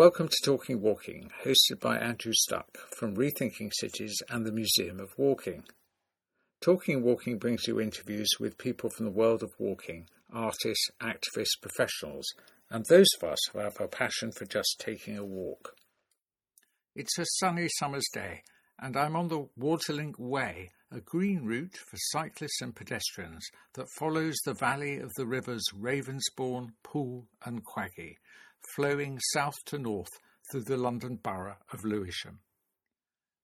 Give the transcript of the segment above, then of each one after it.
Welcome to Talking Walking, hosted by Andrew Stuck from Rethinking Cities and the Museum of Walking. Talking Walking brings you interviews with people from the world of walking, artists, activists, professionals, and those of us who have a passion for just taking a walk. It's a sunny summer's day, and I'm on the Waterlink Way, a green route for cyclists and pedestrians that follows the valley of the rivers Ravensbourne, Pool, and Quaggy, flowing south to north through the London borough of Lewisham.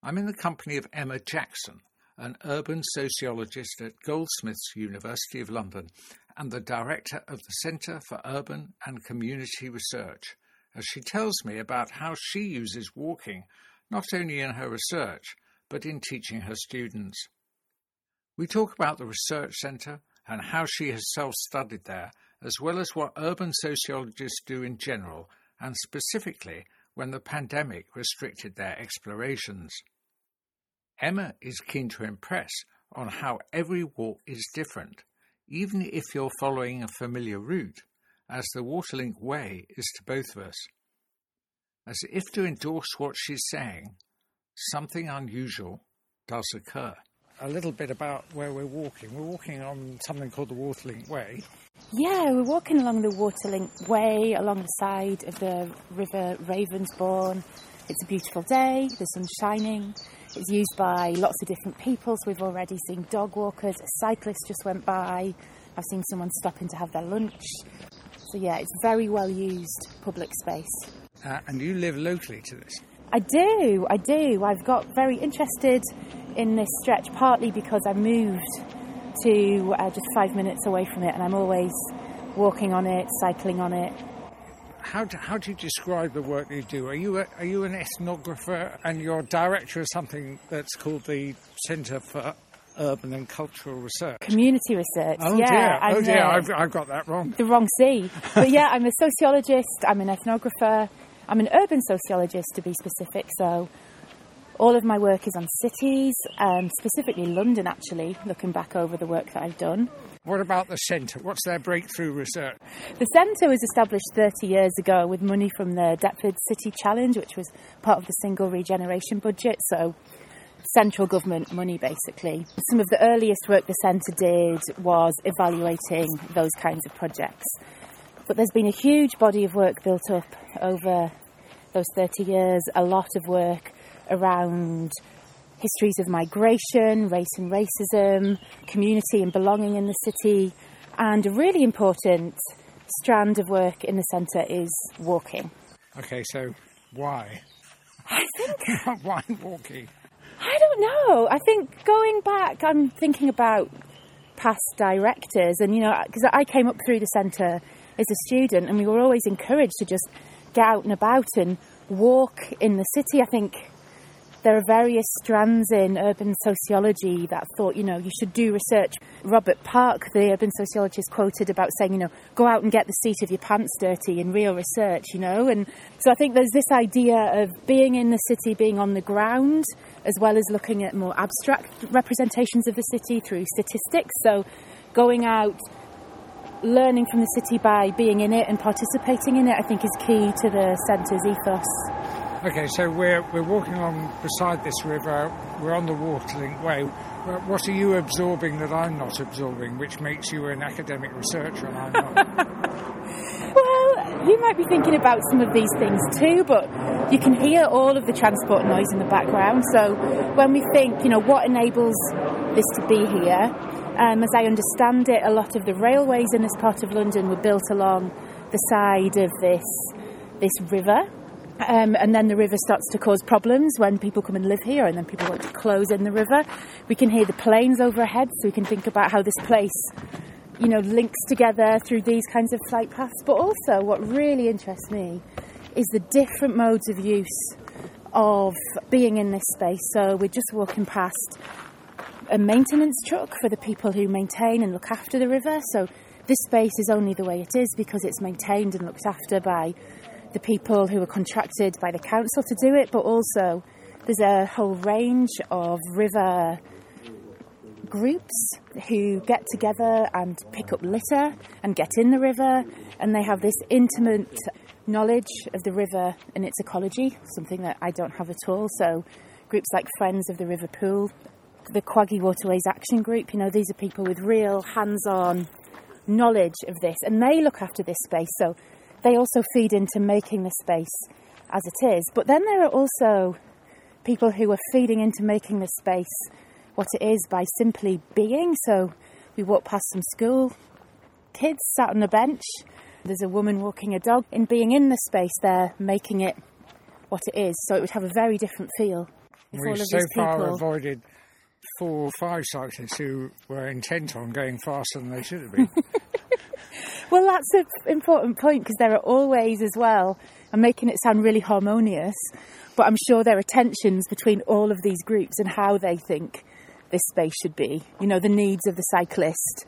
I'm in the company of Emma Jackson, an urban sociologist at Goldsmiths University of London and the director of the Centre for Urban and Community Research, as she tells me about how she uses walking not only in her research but in teaching her students. We talk about the research centre and how she herself studied there, as well as what urban sociologists do in general, and specifically when the pandemic restricted their explorations. Emma is keen to impress on how every walk is different, even if you're following a familiar route, as the Waterlink Way is to both of us. As if to endorse what she's saying, something unusual does occur. A little bit about where we're walking. We're walking on something called the Waterlink Way. Yeah, we're walking along the Waterlink Way along the side of the River Ravensbourne. It's a beautiful day, the sun's shining, it's used by lots of different people, so we've already seen dog walkers, a cyclist just went by, I've seen someone stopping to have their lunch. So, yeah, it's very well used public space. Uh, and you live locally to this? I do, I do. I've got very interested in this stretch partly because I moved to uh, just five minutes away from it and I'm always walking on it, cycling on it, how do, how do you describe the work you do? Are you a, are you an ethnographer and you're director of something that's called the Centre for Urban and Cultural Research? Community research. Oh yeah, dear, I'm oh dear, I've, I've got that wrong. The wrong C. but yeah, I'm a sociologist. I'm an ethnographer. I'm an urban sociologist to be specific. So all of my work is on cities, and specifically London. Actually, looking back over the work that I've done. What about the centre? What's their breakthrough research? The centre was established 30 years ago with money from the Deptford City Challenge, which was part of the single regeneration budget. So, central government money basically. Some of the earliest work the centre did was evaluating those kinds of projects. But there's been a huge body of work built up over those 30 years, a lot of work around histories of migration, race and racism, community and belonging in the city, and a really important strand of work in the centre is walking. Okay, so why? I think. why walking? I don't know. I think going back, I'm thinking about past directors, and you know, because I came up through the centre as a student, and we were always encouraged to just get out and about and walk in the city. I think there are various strands in urban sociology that thought, you know, you should do research. Robert Park, the urban sociologist, quoted about saying, you know, go out and get the seat of your pants dirty in real research, you know. And so I think there's this idea of being in the city, being on the ground, as well as looking at more abstract representations of the city through statistics. So going out, learning from the city by being in it and participating in it, I think is key to the centre's ethos. Okay, so we're, we're walking along beside this river, we're on the Waterlink Way. What are you absorbing that I'm not absorbing, which makes you an academic researcher and I'm not? well, you might be thinking about some of these things too, but you can hear all of the transport noise in the background. So when we think, you know, what enables this to be here, um, as I understand it, a lot of the railways in this part of London were built along the side of this this river um, and then the river starts to cause problems when people come and live here, and then people want to close in the river. We can hear the planes overhead, so we can think about how this place, you know, links together through these kinds of flight paths. But also, what really interests me is the different modes of use of being in this space. So we're just walking past a maintenance truck for the people who maintain and look after the river. So this space is only the way it is because it's maintained and looked after by the people who are contracted by the council to do it, but also there's a whole range of river groups who get together and pick up litter and get in the river, and they have this intimate knowledge of the river and its ecology, something that I don't have at all. So, groups like Friends of the River Pool, the Quaggy Waterways Action Group, you know, these are people with real hands on knowledge of this and they look after this space. So, they also feed into making the space as it is. But then there are also people who are feeding into making the space what it is by simply being. So, we walk past some school kids sat on a bench there's a woman walking a dog. In being in the space, they're making it what it is, so it would have a very different feel. We've so far avoided four or five cyclists who were intent on going faster than they should have been. well, that's an important point because there are always, as well, I'm making it sound really harmonious, but I'm sure there are tensions between all of these groups and how they think this space should be. You know, the needs of the cyclist,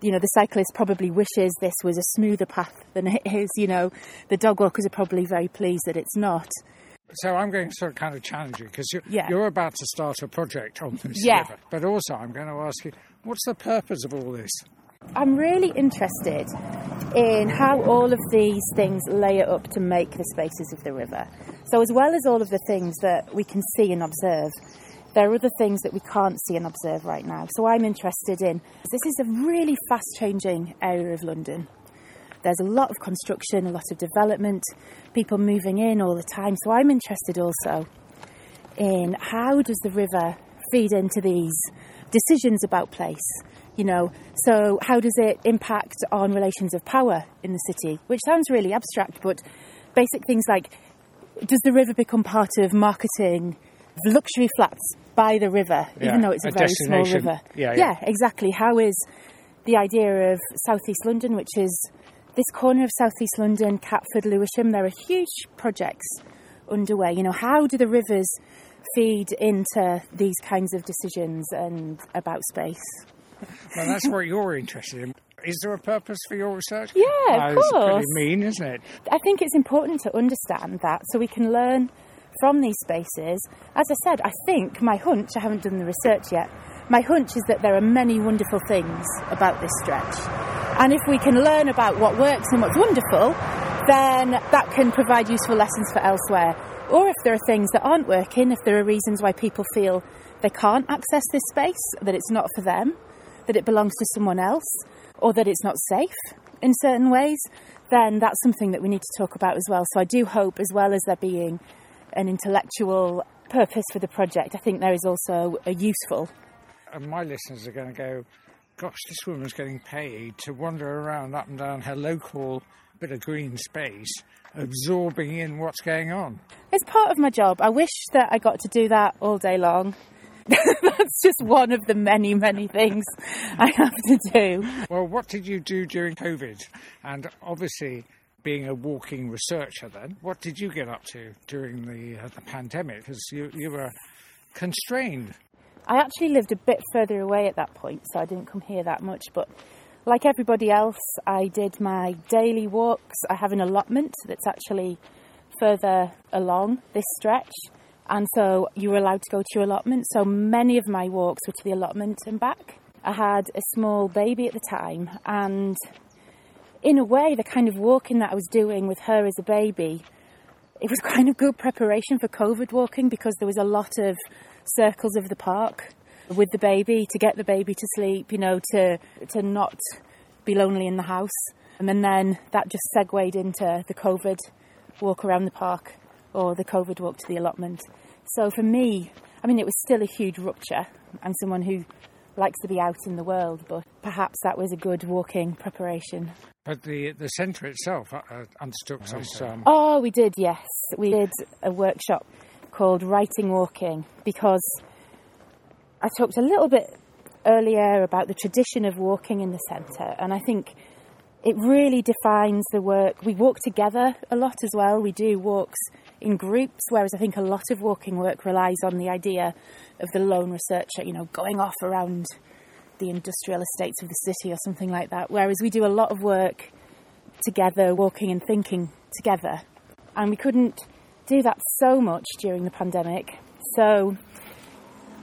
you know, the cyclist probably wishes this was a smoother path than it is. You know, the dog walkers are probably very pleased that it's not. So I'm going to sort of kind of challenge you because you're, yeah. you're, about to start a project on this yeah. river. But also, I'm going to ask you, what's the purpose of all this? I'm really interested in how all of these things layer up to make the spaces of the river. So, as well as all of the things that we can see and observe, there are other things that we can't see and observe right now. So I'm interested in this is a really fast changing area of London. There's a lot of construction, a lot of development, people moving in all the time. So I'm interested also in how does the river feed into these decisions about place? You know, so how does it impact on relations of power in the city? Which sounds really abstract, but basic things like does the river become part of marketing luxury flats by the river, yeah, even though it's a, a very small river. Yeah, yeah, yeah, exactly. How is the idea of southeast London, which is this corner of southeast London, Catford, Lewisham? There are huge projects underway. You know, how do the rivers feed into these kinds of decisions and about space? Well, that's what you're interested in. Is there a purpose for your research? Yeah, of course. It's pretty mean, isn't it? I think it's important to understand that so we can learn from these spaces. As I said, I think my hunch, I haven't done the research yet, my hunch is that there are many wonderful things about this stretch. And if we can learn about what works and what's wonderful, then that can provide useful lessons for elsewhere. Or if there are things that aren't working, if there are reasons why people feel they can't access this space, that it's not for them, that it belongs to someone else, or that it's not safe in certain ways, then that's something that we need to talk about as well. So I do hope, as well as there being an intellectual purpose for the project, I think there is also a useful. And my listeners are going to go, gosh, this woman's getting paid to wander around up and down her local bit of green space, absorbing in what's going on. It's part of my job. I wish that I got to do that all day long. That's just one of the many, many things I have to do. Well, what did you do during COVID? And obviously, being a walking researcher then, what did you get up to during the, uh, the pandemic? Because you, you were constrained. I actually lived a bit further away at that point, so I didn't come here that much. But like everybody else, I did my daily walks. I have an allotment that's actually further along this stretch. And so you were allowed to go to your allotment. So many of my walks were to the allotment and back. I had a small baby at the time, and in a way, the kind of walking that I was doing with her as a baby, it was kind of good preparation for COVID walking because there was a lot of circles of the park with the baby to get the baby to sleep, you know, to to not be lonely in the house. And then, then that just segued into the COVID walk around the park or the COVID walk to the allotment. So for me, I mean, it was still a huge rupture. I'm someone who likes to be out in the world, but perhaps that was a good walking preparation. But the the centre itself uh, uh undertook Um... Oh, we did, yes. We did a workshop called Writing Walking because I talked a little bit earlier about the tradition of walking in the centre, and I think it really defines the work. We walk together a lot as well. We do walks in groups, whereas I think a lot of walking work relies on the idea of the lone researcher, you know, going off around the industrial estates of the city or something like that. Whereas we do a lot of work together, walking and thinking together. And we couldn't do that so much during the pandemic. So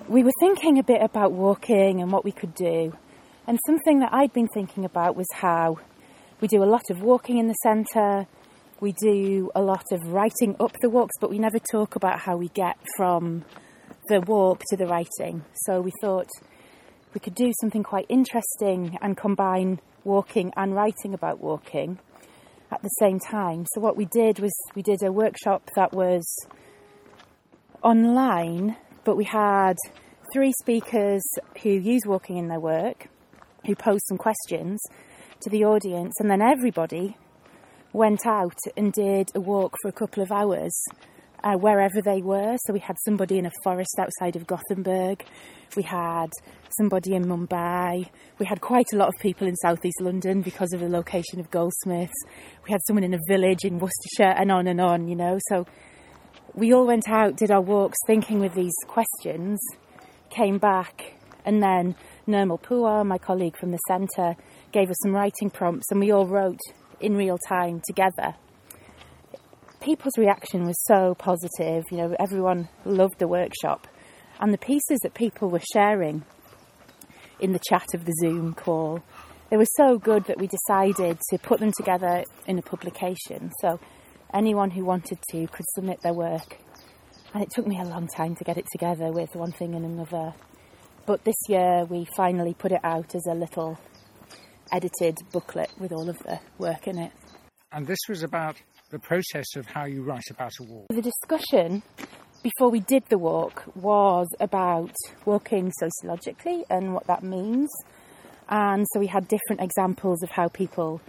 we were thinking a bit about walking and what we could do. And something that I'd been thinking about was how we do a lot of walking in the centre, We do a lot of writing up the walks, but we never talk about how we get from the walk to the writing. So we thought we could do something quite interesting and combine walking and writing about walking at the same time. So what we did was we did a workshop that was online, but we had three speakers who use walking in their work, who posed some questions to the audience, and then everybody went out and did a walk for a couple of hours uh, wherever they were. So we had somebody in a forest outside of Gothenburg, we had somebody in Mumbai, we had quite a lot of people in southeast London because of the location of Goldsmiths, we had someone in a village in Worcestershire, and on and on, you know. So we all went out, did our walks, thinking with these questions, came back, and then Nirmal Puwar, my colleague from the centre, gave us some writing prompts, and we all wrote in real time together people's reaction was so positive. You know, everyone loved the workshop, and the pieces that people were sharing in the chat of the Zoom call, they were so good that we decided to put them together in a publication. So anyone who wanted to could submit their work. And it took me a long time to get it together with one thing and another. But this year we finally put it out as a little edited booklet with all of the work in it. And this was about the process of how you write about a walk. The discussion before we did the walk was about walking sociologically and what that means. And so we had different examples of how people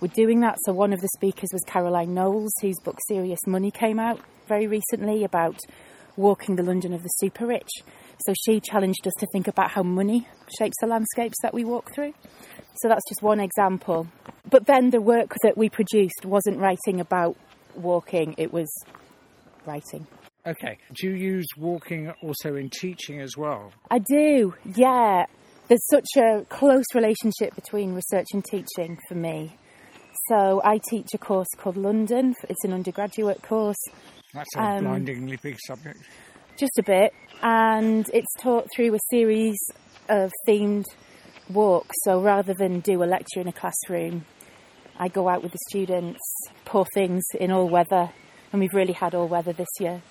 were doing that. So one of the speakers was Caroline Knowles, whose book Serious Money came out very recently about walking the London of the super rich. So she challenged us to think about how money shapes the landscapes that we walk through. So that's just one example. But then the work that we produced wasn't writing about walking, it was writing. Okay. Do you use walking also in teaching as well? I do, yeah. There's such a close relationship between research and teaching for me. So I teach a course called London. It's an undergraduate course. That's a um, blindingly big subject. Just a bit. And it's taught through a series of themed walk. So rather than do a lecture in a classroom, I go out with the students, poor things in all weather, and we've really had all weather this year.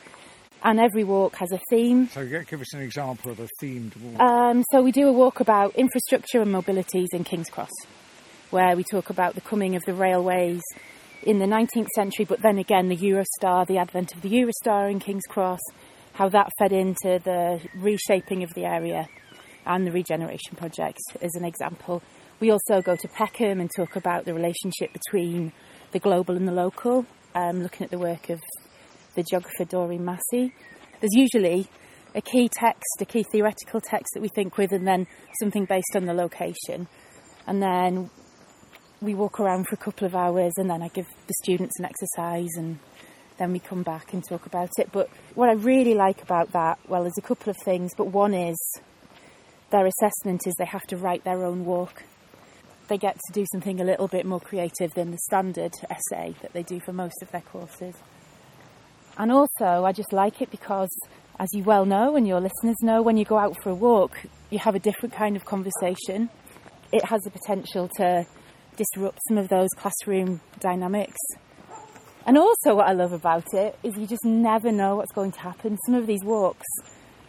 And every walk has a theme. So, give us an example of a themed walk. Um, so, we do a walk about infrastructure and mobilities in King's Cross, where we talk about the coming of the railways in the 19th century, but then again, the Eurostar, the advent of the Eurostar in King's Cross, how that fed into the reshaping of the area and the regeneration project as an example. We also go to Peckham and talk about the relationship between the global and the local, um, looking at the work of the geographer Doreen Massey. There's usually a key text, a key theoretical text that we think with, and then something based on the location. And then we walk around for a couple of hours, and then I give the students an exercise, and then we come back and talk about it. But what I really like about that, well, there's a couple of things, but one is their assessment is they have to write their own walk. They get to do something a little bit more creative than the standard essay that they do for most of their courses. And also, I just like it because, as you well know, and your listeners know, when you go out for a walk, you have a different kind of conversation. It has the potential to disrupt some of those classroom dynamics. And also, what I love about it is you just never know what's going to happen. Some of these walks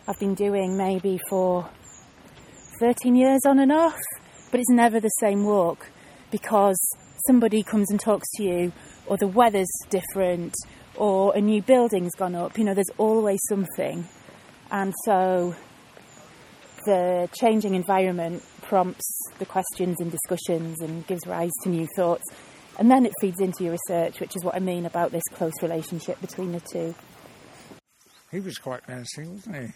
I've been doing maybe for 13 years on and off, but it's never the same walk because somebody comes and talks to you, or the weather's different, or a new building's gone up. You know, there's always something. And so the changing environment prompts the questions and discussions and gives rise to new thoughts. And then it feeds into your research, which is what I mean about this close relationship between the two. He was quite menacing, wasn't he?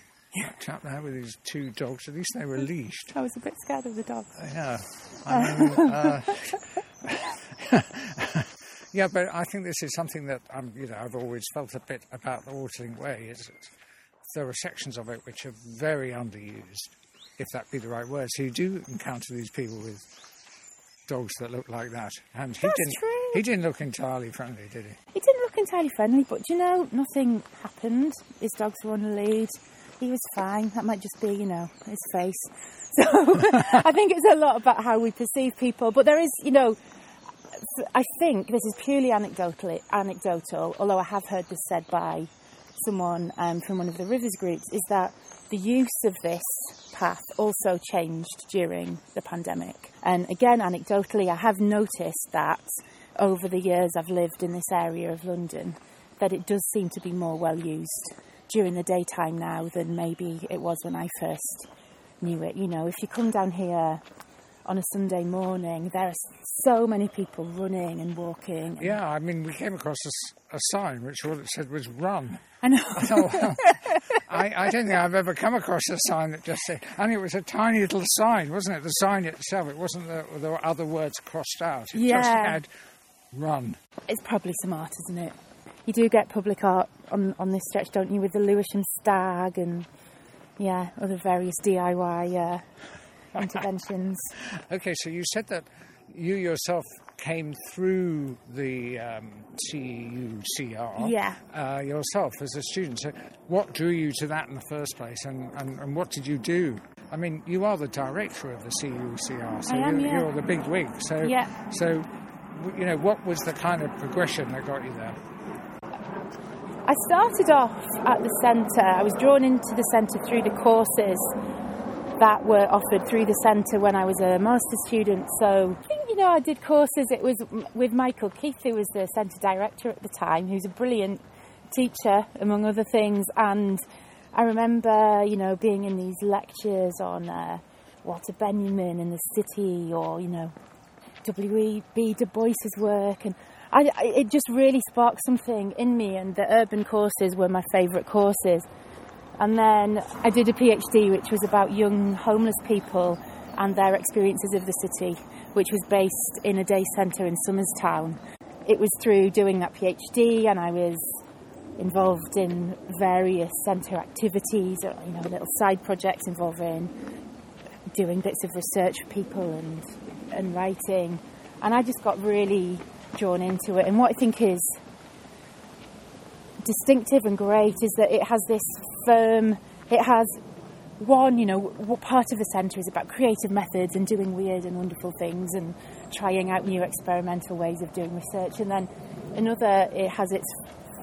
Chap there with his two dogs. At least they were leashed. I was a bit scared of the dogs. Yeah. I mean, uh, yeah, but I think this is something that um, you know I've always felt a bit about the Waterlink Way. Is there are sections of it which are very underused, if that be the right word. So you do encounter these people with dogs that look like that, and he That's didn't. True. He didn't look entirely friendly, did he? He didn't look entirely friendly, but you know, nothing happened. His dogs were on a lead he was fine. That might just be, you know, his face. So I think it's a lot about how we perceive people. But there is, you know, I think this is purely anecdotal, anecdotal, although I have heard this said by someone um, from one of the rivers groups, is that the use of this path also changed during the pandemic. And again, anecdotally, I have noticed that over the years I've lived in this area of London, that it does seem to be more well used during the daytime now than maybe it was when I first knew it. You know, if you come down here on a Sunday morning, there are so many people running and walking. Yeah, I mean, we came across a, a sign which all it said was "run." I know. I, thought, well, I, I, don't think I've ever come across a sign that just said, and it was a tiny little sign, wasn't it? The sign itself, it wasn't the, there were other words crossed out. It yeah. just had "run." It's probably some art, isn't it? You do get public art on on this stretch, don't you, with the Lewisham Stag and yeah, other various DIY. Uh, interventions. okay, so you said that you yourself came through the um, CUCR yeah. uh, yourself as a student. So, what drew you to that in the first place, and, and, and what did you do? I mean, you are the director of the CUCR, so am, you're, yeah. you're, the big wig. So, yeah. so you know, what was the kind of progression that got you there? I started off at the centre. I was drawn into the centre through the courses that were offered through the centre when I was a master's student. So, you know, I did courses. It was with Michael Keith, who was the centre director at the time, who's a brilliant teacher, among other things. And I remember, you know, being in these lectures on uh, Walter Benjamin in the city or, you know, W.E.B. Du Bois's work. And I, it just really sparked something in me, and the urban courses were my favourite courses. And then I did a PhD which was about young homeless people and their experiences of the city, which was based in a day centre in Somers Town. It was through doing that PhD and I was involved in various centre activities, uh, you know, little side projects involving doing bits of research for people and and writing. And I just got really drawn into it. And what I think is distinctive and great is that it has this firm, it has one, you know, what part of the centre is about creative methods and doing weird and wonderful things and trying out new experimental ways of doing research. And then another, it has its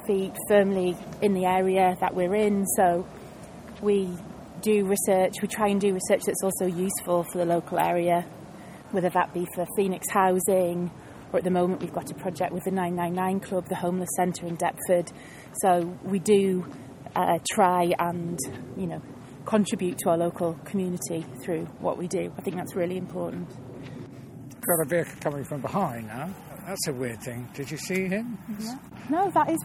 feet firmly in the area that we're in. So we do research, we try and do research that's also useful for the local area, whether that be for Phoenix Housing or at the moment we've got a project with the 999 Club, the homeless centre in Deptford. So we do uh, try and, you know, contribute to our local community through what we do. I think that's really important. Got a vehicle coming from behind now. That's a weird thing. Did you see him? Yeah. No, that is.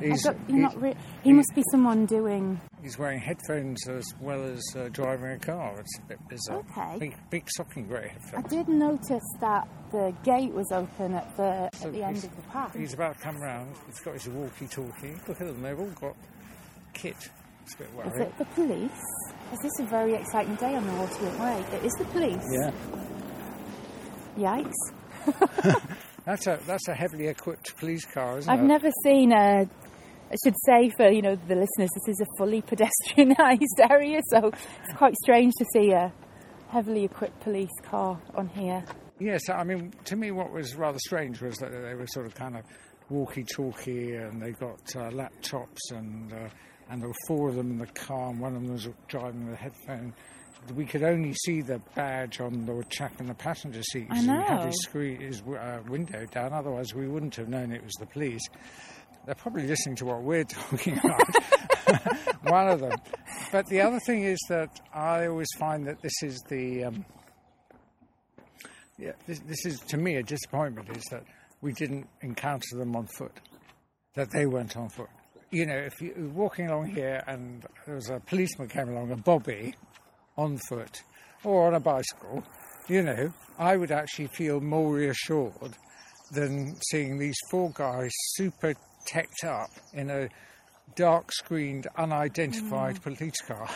He's, he, not re- he must be someone doing. He's wearing headphones as well as uh, driving a car. It's a bit bizarre. Okay. Big, big socking grey headphones. I did notice that the gate was open at the So at the end of the path. He's about to come round. He's got his walkie-talkie. Look at them. They've all got kit. It's a bit worrying. Is worrying. it the police? Is this a very exciting day on the Waterlink Way? It is the police. Yeah. Yikes. That's a that's a heavily equipped police car, isn't I've it? never seen a. I should say for you know the listeners, this is a fully pedestrianised area, so it's quite strange to see a heavily equipped police car on here. Yes, I mean, to me, what was rather strange was that they were sort of kind of walkie-talkie, and they got uh, laptops, and uh, and there were four of them in the car, and one of them was driving with a headphone. We could only see the badge on the chap in the passenger seat. I 'cause He had his, screen, his uh, window down. Otherwise, we wouldn't have known it was the police. They're probably listening to what we're talking about. one of them. But the other thing is that I always find that this is the. Um, yeah, this, this is to me a disappointment is that we didn't encounter them on foot, that they weren't on foot. You know, if you were walking along here and there was a policeman came along, a bobby, on foot or on a bicycle, you know, I would actually feel more reassured than seeing these four guys super teched up in a dark screened, unidentified mm. police car.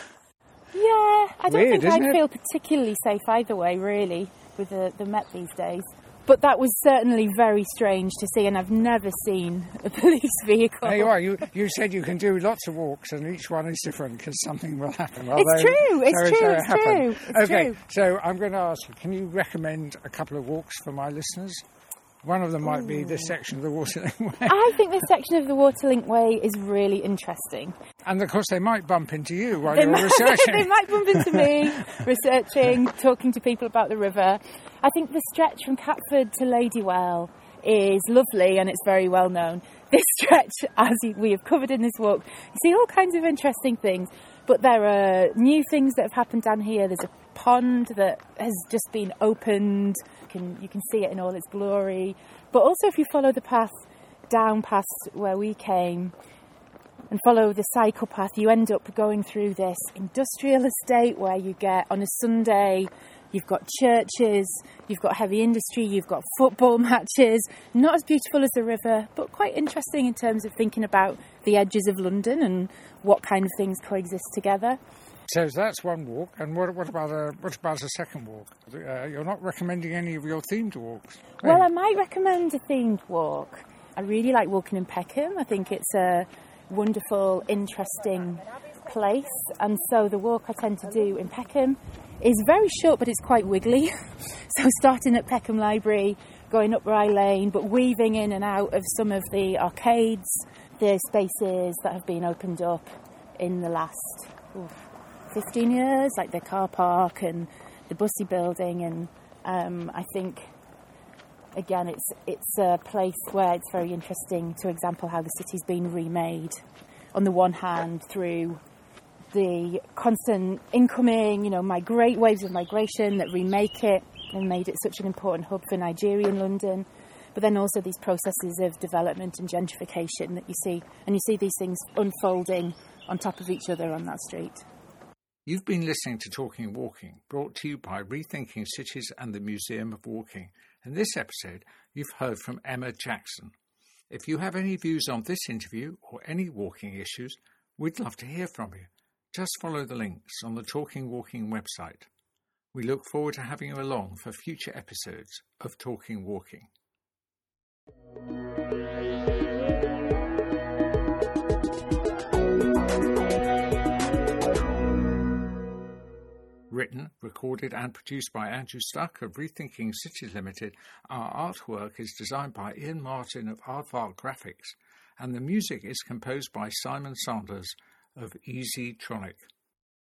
Yeah, I don't Weird, think I'd it? feel particularly safe either way, really, with the, the Met these days. But that was certainly very strange to see, and I've never seen a police vehicle. There you are. You, you said you can do lots of walks, and each one is different because something will happen. It's although- true, it's so- true, so it's true, it's okay, true. so I'm going to ask you: Can you recommend a couple of walks for my listeners? One of them might be this oh. section of the Waterlink Way. I think this section of the Waterlink Way is really interesting. And of course, they might bump into you while They you're might, researching. they might bump into me, researching, talking to people about the river. I think the stretch from Catford to Ladywell is lovely and it's very well known. This stretch, as we have covered in this walk, you see all kinds of interesting things. But there are new things that have happened down here. There's a pond that has just been opened. You can, you can see it in all its glory. But also, if you follow the path down past where we came, and follow the cycle path, you end up going through this industrial estate where you get on a Sunday, you've got churches, you've got heavy industry, you've got football matches. Not as beautiful as the river, but quite interesting in terms of thinking about the edges of London and what kind of things coexist together. So that's one walk. And what, what about a what about a second walk? Uh, you're not recommending any of your themed walks. Well? I might recommend a themed walk. I really like walking in Peckham. I think it's a wonderful, interesting place. And so the walk I tend to do in Peckham is very short, but it's quite wiggly. so starting at Peckham Library, going up Rye Lane, but weaving in and out of some of the arcades, the spaces that have been opened up in the last 15 years, like the car park and the Bussey building. And um, I think again, it's it's a place where it's very interesting to example how the city's been remade. On the one hand, through the constant incoming, you know, migrate waves of migration that remake it and made it such an important hub for Nigerian London. But then also these processes of development and gentrification that you see, and you see these things unfolding on top of each other on that street. You've been listening to Talking Walking, brought to you by Rethinking Cities and the Museum of Walking. In this episode, you've heard from Emma Jackson. If you have any views on this interview or any walking issues, we'd love to hear from you. Just follow the links on the Talking Walking website. We look forward to having you along for future episodes of Talking Walking. Written, recorded, and produced by Andrew Stuck of Rethinking Cities Limited, our artwork is designed by Ian Martin of Aardvark Graphics, and the music is composed by Simon Sanders of Easy Tronic.